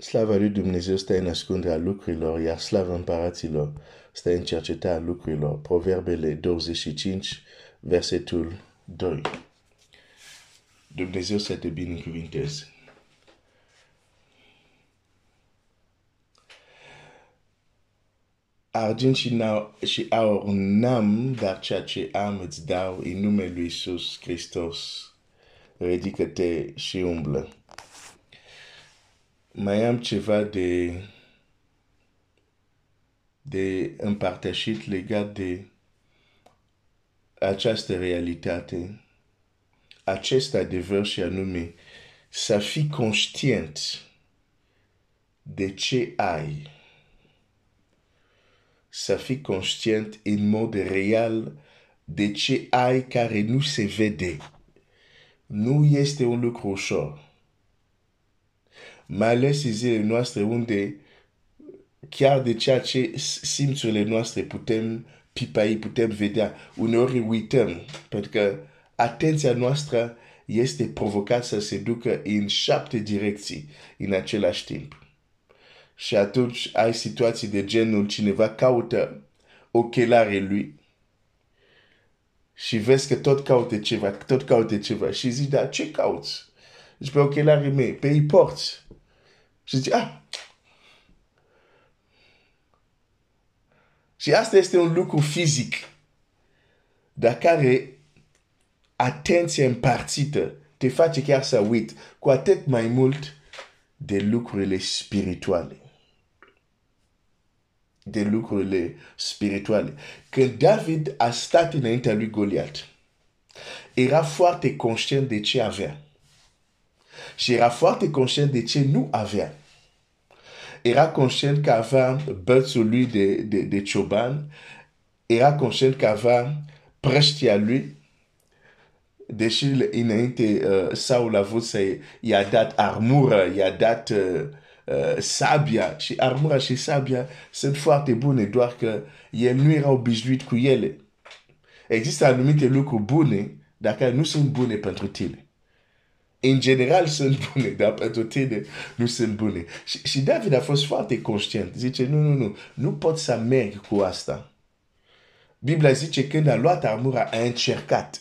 Slava lui Dumnezeu stă în ascunderea lucrurilor, iar slava împăraților stă în cercetarea lucrurilor. Proverbele 25, versetul 2. Dumnezeu să te binecuvinteze. Argint și, și aur n-am, dar ceea ce am îți dau în numele lui Iisus Hristos. Ridică-te și umblă. Mai am ceva de, de împărtășit legat de această realitate, acest adevăr și anume să fii conștient de ce ai, să fii conștient în mod real de ce ai care nu se vede. Nu este un lucru ușor. Mai ales în zilele noastre unde chiar de ceea ce simțurile noastre putem pipai, putem vedea, uneori uităm, pentru că atenția noastră este provocată să se ducă în șapte direcții în același timp. Și atunci ai situații de genul cineva caută ochelarii lui și vezi că tot caute ceva, tot caute ceva și zici, da, ce cauți? Zici, pe ochelarii mei, pe îi porți. Și zici, ah, Și asta este un lucru fizic, dar care atenția împărțită te face chiar să uit cu atât mai mult de lucrurile spirituale. De lucrurile spirituale. Când David a stat înaintea lui Goliat, era foarte conștient de ce avea. Și era foarte conștient de ce nu avea era conștient că avea bățul lui de, de, de cioban, era conștient că avea prăștia lui, deși înainte uh, Saul a vrut să i-a dat armură, i-a dat uh, uh, sabia și armura și sabia sunt foarte bune, doar că el nu era obișnuit cu ele. Există anumite lucruri bune, dar care nu sunt bune pentru tine în general sunt bune, dar pentru tine nu sunt bune. Și, și David a fost foarte conștient. Zice, nu, nu, nu, nu pot să merg cu asta. Biblia zice, când a luat armura, a încercat.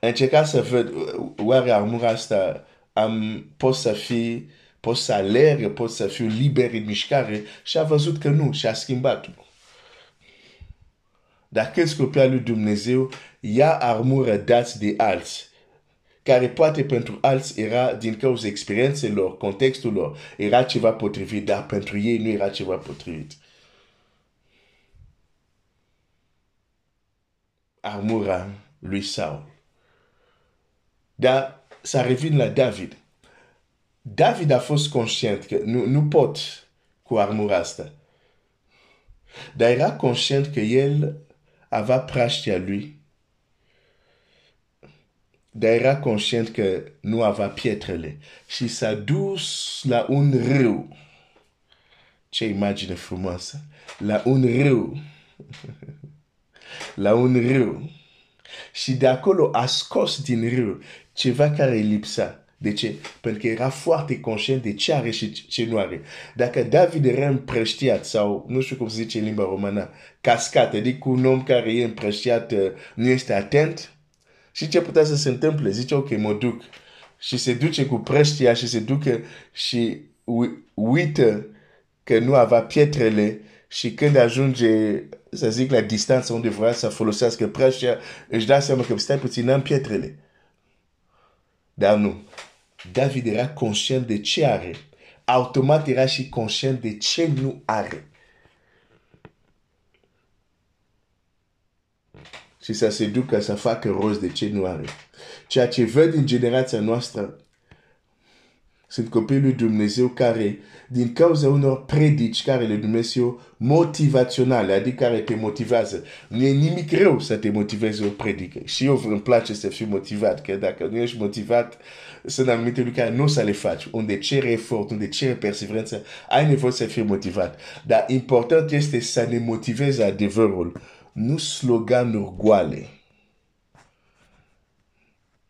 A încercat să văd, oare armura asta am, pot să fi, pot să alerg, pot să fiu liber în mișcare și a văzut că nu și a schimbat. Dar când scopia lui Dumnezeu, ia armură dați de alții care poate pentru alți era din cauza experiențelor, contextul lor, era ceva potrivit, dar pentru ei nu era ceva potrivit. Armura lui Saul. Dar să revin la David. David a fost conștient că nu, nu pot cu armura asta. Dar era conștient că el avea praștia lui dar era conștient că nu avea pietrele și s-a dus la un râu. Ce imagine frumoasă! La un râu. la un râu. Și de acolo a scos din râu ceva care îi lipsa. De ce? Pentru că era foarte conștient de ce are și ce nu are. Dacă David era împrăștiat sau, nu știu cum se zice în limba română, cascat, adică un om care e împrăștiat nu este atent, și ce putea să se întâmple? Zice, ok, mă duc. Și se duce cu prăștia și se duce și uită că nu avea pietrele și când ajunge, să zic, la distanță unde vrea să folosească prăștia, își da seama că stai puțin, n-am pietrele. Dar nu. David era conștient de ce are. Automat era și conștient de ce nu are. Și să se ducă să facă rost de ce nu are. Ceea ce văd în generația noastră sunt copiii lui Dumnezeu care, din cauza unor predici care le Dumnezeu motivaționale, adică care te motivează. Nu e nimic rău să te motiveze o predică. Și eu îmi place să fiu motivat, că dacă nu ești motivat, sunt anumite lucruri care nu o să le faci, unde cere efort, unde cere perseverență, ai nevoie să fii motivat. Dar important este să ne motiveze adevărul nu sloganuri goale.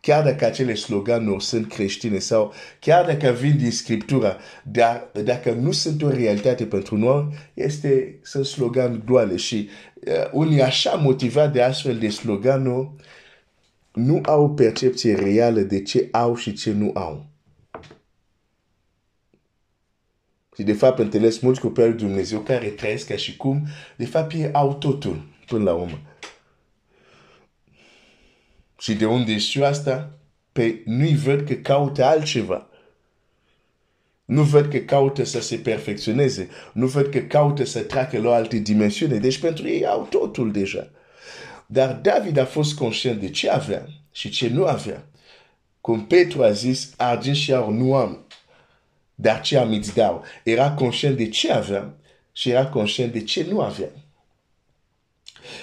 chiar dacă acele sloganuri sunt creștine sau chiar dacă vin din Scriptura, dar dacă nu sunt o realitate pentru noi, este, sunt slogan goale și uh, unii așa motivat de astfel de sloganuri nu au o percepție reală de ce au și ce nu au. Și de fapt întâlnesc mulți copii lui Dumnezeu care trăiesc ca și cum, de fapt, ei au totul până la urmă. Și de unde știu asta? Pe nu-i văd că caută altceva. Nu văd că caută să se perfecționeze. Nu văd că caută să treacă la o altă dimensiune. Deci pentru ei au totul deja. Dar David a fost conștient de ce avea și ce nu avea. Cum Petru a zis, argint și aur nu am, dar ce am îți dau. Era conștient de ce avea și era conștient de ce nu avea.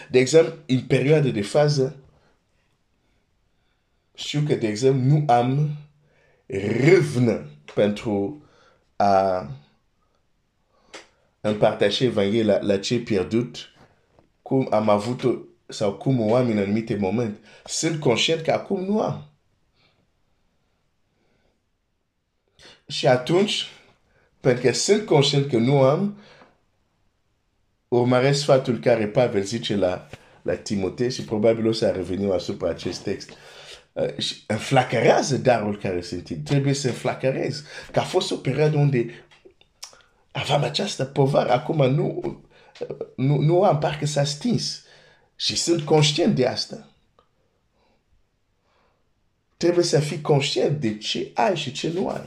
De exemplu, în perioada de fază, știu că, de exemplu, nu am râvnă pentru a împărtăși Evanghelia la, la ce pierdut, cum am avut sau cum o am în anumite momente. Sunt conștient că acum nu am. Și atunci, pentru că sunt conștient că nu am, urmăresc sfatul care Pavel zice la, la Timotei și probabil o să revenim asupra acest text. Uh, și înflacărează darul care sunt Trebuie să înflacărezi. Că a fost o perioadă unde aveam această povară, acum nu, nu, nu am, parcă s-a stins. Și sunt conștient de asta. Trebuie să fii conștient de ce ai și ce nu ai.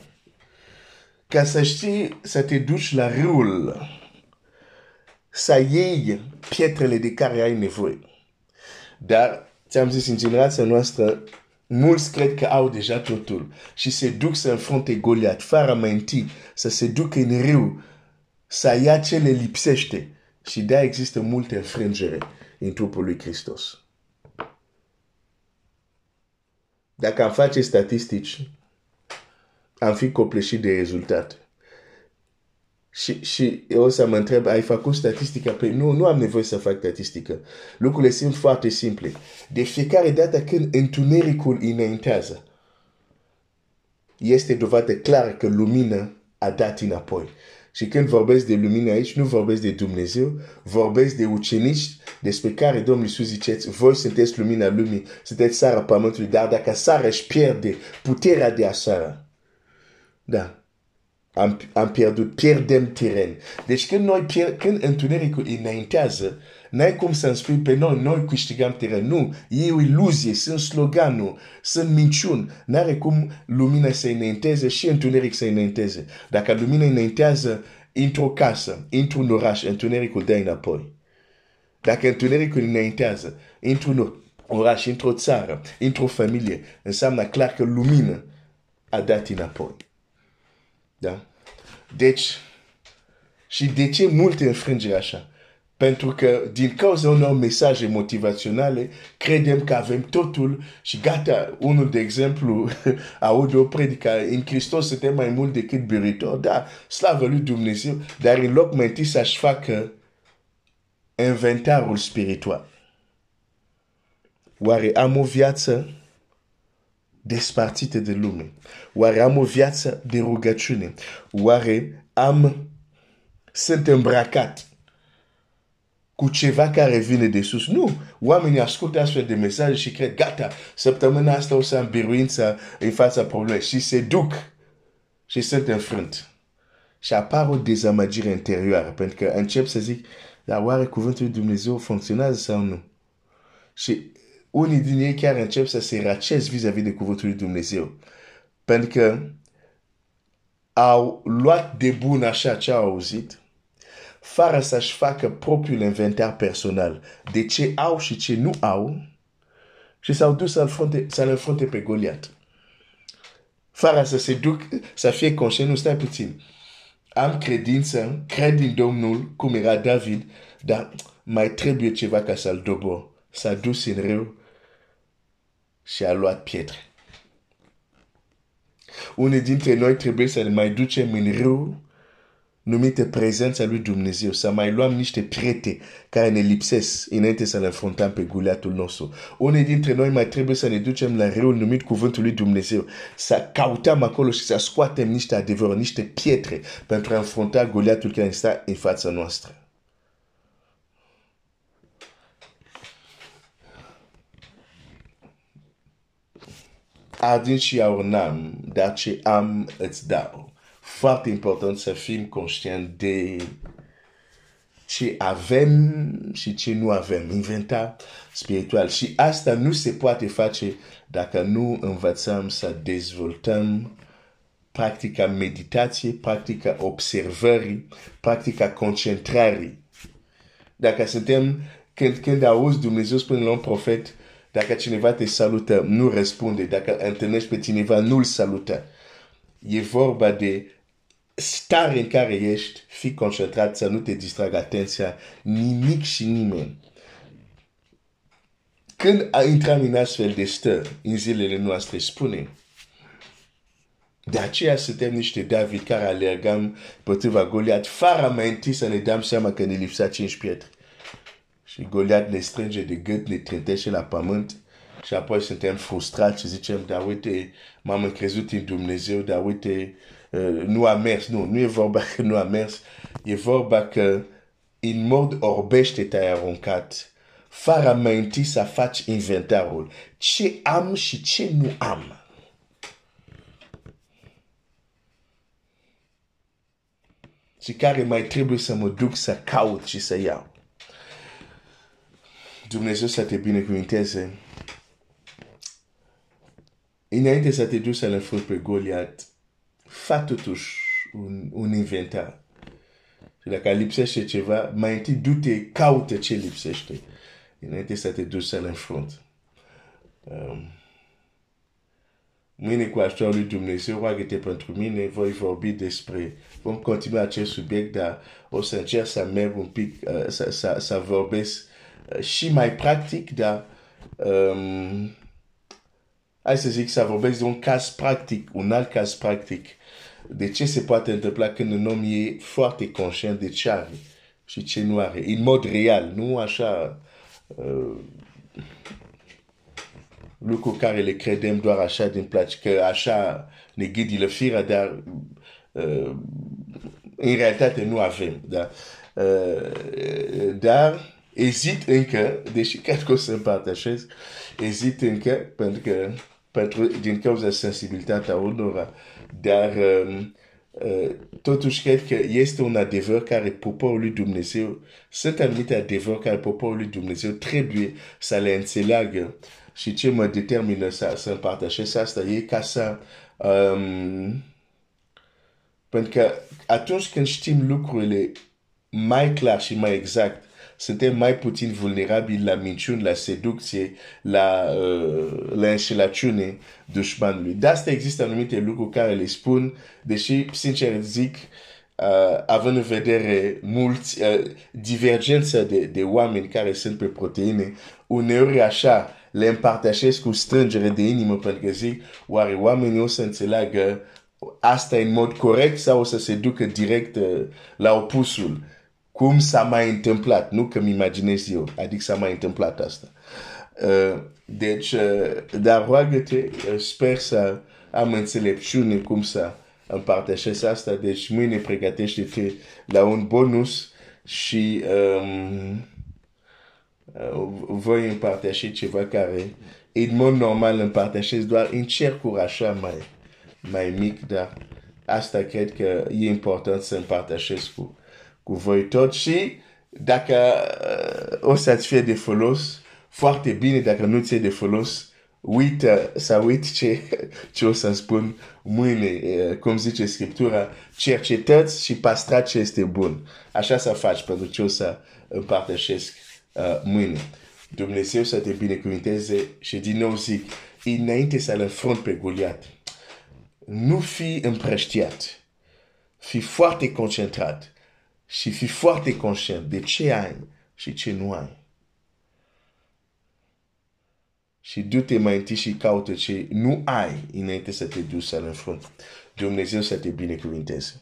Ca să știi să te duci la râul, să iei pietrele de care ai nevoie. Dar, ți-am zis, în generația noastră, mulți cred că au deja totul și se duc să înfrunte Goliat, fără menti, să se duc în râu, să ia ce le lipsește. Și de există multe înfrângere în trupul lui Hristos. Dacă am face statistici, am fi copleșit de rezultate. Și, și eu o să mă întreb, ai făcut statistică? Păi nu, nu am nevoie să fac statistică. Lucrurile sunt foarte simple. De fiecare dată când întunericul înaintează, este dovadă clară că lumina a dat înapoi. Și când vorbesc de lumină aici, nu vorbesc de Dumnezeu, vorbesc de ucenici despre care Domnul Iisus ziceți, voi sunteți lumina lumii, sunteți sara pământului, dar dacă sara își pierde puterea de a sara, da, am, am pierdut, pierdem teren. Deci când noi pierd, când întunericul înaintează, n-ai cum să-mi spui pe noi, noi câștigăm teren. Nu, e o iluzie, sunt sloganul, sunt minciuni. N-are cum lumina să înainteze și întuneric să înainteze. Dacă lumina înaintează într-o casă, într-un oraș, întunericul dă înapoi. Dacă întunericul înaintează într-un oraș, într-o țară, într-o familie, înseamnă clar că lumina a dat înapoi. Da? Deci, și de ce multe înfrângeri așa? Pentru că din cauza unor mesaje motivaționale, credem că avem totul și gata, unul de exemplu, aud o predică, în Hristos suntem mai mult decât biritor, da, slavă lui Dumnezeu, dar în loc mai întâi să-și facă inventarul spiritual. Oare am o viață despărțite de lume? Oare am o viață de rugăciune? Oare am, sunt îmbrăcat cu ceva care vine de sus? Nu! Oamenii ascultă astfel de mesaje și cred, gata, săptămâna asta o să am biruință în fața problemei și se duc și sunt înfrânt. Și apare o dezamăgire interioară, pentru că încep să zic, dar oare cuvântul lui Dumnezeu funcționează sau nu? Și unii din ei chiar încep să se racez vis-a-vis de cuvântul lui Dumnezeu. Pentru că au luat de bun așa ce au auzit, fără să-și facă propriul inventar personal de ce au și ce nu au, și s-au dus să-l frunte, să frunte pe Goliat. Fără să se duc, să fie conștient, nu stai puțin. Am credință, cred în Domnul, cum era David, dar mai trebuie ceva ca să-l dobor. S-a dus în rău și a luat pietre. Unii dintre noi trebuie să ne mai ducem în râu numite prezența lui Dumnezeu, să mai luăm niște priete care ne lipsesc înainte să ne înfruntăm pe Goliatul nostru. Unii dintre noi mai trebuie să ne ducem la râul numit Cuvântul lui Dumnezeu, să cautăm acolo și să scoatem niște adevăruri, niște pietre pentru a înfrunta Goliatul care este în fața noastră. Adin și n-am, dar ce am îți dau. Foarte important să fim conștient de ce avem și ce nu avem. Inventa spiritual. Și asta nu se poate face dacă nu învățăm să dezvoltăm practica meditației, practica observării, practica concentrării. Dacă suntem, când, când auzi Dumnezeu spune la un profet, dacă cineva te salută, nu răspunde. Dacă întâlnești pe cineva, nu-l salută. E vorba de stare în care ești, fii concentrat să nu te distragă atenția nimic și nimeni. Când intrăm în astfel de stări în zilele noastre, spune, de aceea suntem niște David care alergăm potriva Goliat, fără mai întâi să ne dăm seama că ne lipsa cinci pietre. Și Goliat ne strânge de gât, ne trântește la pământ și apoi suntem frustrați și zicem, dar uite, m-am încrezut în Dumnezeu, dar uite, uh, nu a mers. Nu, nu e vorba că nu a mers, e vorba că în mod orbește te-ai aruncat, fără mai întâi să faci inventarul. Ce am și ce nu am. Și care mai trebuie să mă duc să caut și să iau. Dumnezeu să te binecuvinteze. Înainte să te duci să le furi pe Goliat, fa totuși un, un inventar. Și dacă lipsește ceva, mai întâi du-te, caută ce lipsește. Înainte să te duci să le înfrunt. Um, mâine cu ajutorul lui Dumnezeu, roagă-te pentru mine, voi vorbi despre, vom continua acest subiect, dar o să încerc să merg un pic, uh, să, să, să vorbesc și mai practic, dar um, hai să zic să vorbesc de un caz practic, un alt caz practic, de ce se poate întâmpla când un om e foarte conștient de ce are și ce nu are, în mod real, nu așa uh, lucruri care le credem doar așa din place, că așa ne ghidile firea, dar uh, în realitate nu avem. Da? Uh, dar ezit încă, deși cred că o să împărtășesc, ezit încă pentru că pentru, din cauza sensibilitatea unora, dar um, uh, totuși cred că este un adevăr care poporul lui Dumnezeu, sunt anumite adevări care poporul lui Dumnezeu trebuie să le înțeleagă. Și ce mă determină să, să împărtășesc asta e ca să um, pentru că atunci când știm lucrurile mai clar și mai exact, suntem mai puțin vulnerabili la minciuni, la seducție, la, uh, la înșelăciune dușmanului. De asta există anumite lucruri care le spun, deși, sincer zic, uh, având în vedere mulți, uh, divergența de, de oameni care sunt pe proteine, uneori așa le împărtășesc cu strângere de inimă pentru că zic, oare oamenii o să înțeleagă asta în mod corect sau o să se ducă direct uh, la opusul cum s-a mai întâmplat, nu că mi imaginez eu, adică s-a mai întâmplat asta. Uh, deci, uh, dar roagă-te, uh, sper să am înțelepciune cum să împărtășesc asta, deci mâine pregătește-te la un bonus și um, voi împărtăși ceva care în mod normal împărtășesc doar în cercuri așa mai, mai mic, dar asta cred că e important să împărtășesc cu cu voi tot și dacă uh, o să-ți fie de folos, foarte bine, dacă nu ți-e de folos, uită să uit ce, ce o să spun mâine, uh, cum zice Scriptura, cercetați și pastrați ce este bun. Așa să faci pentru ce o să împărtășesc uh, mâine. Dumnezeu să te binecuvinteze și din nou zic, înainte să-l înfrunt pe Goliat, nu fi împrăștiat, fi foarte concentrat și fii foarte conștient de ce ai și ce nu ai. Și du-te mai întâi și caută ce nu ai înainte să te duci să-l înfrunți. Dumnezeu să te binecuvinteze.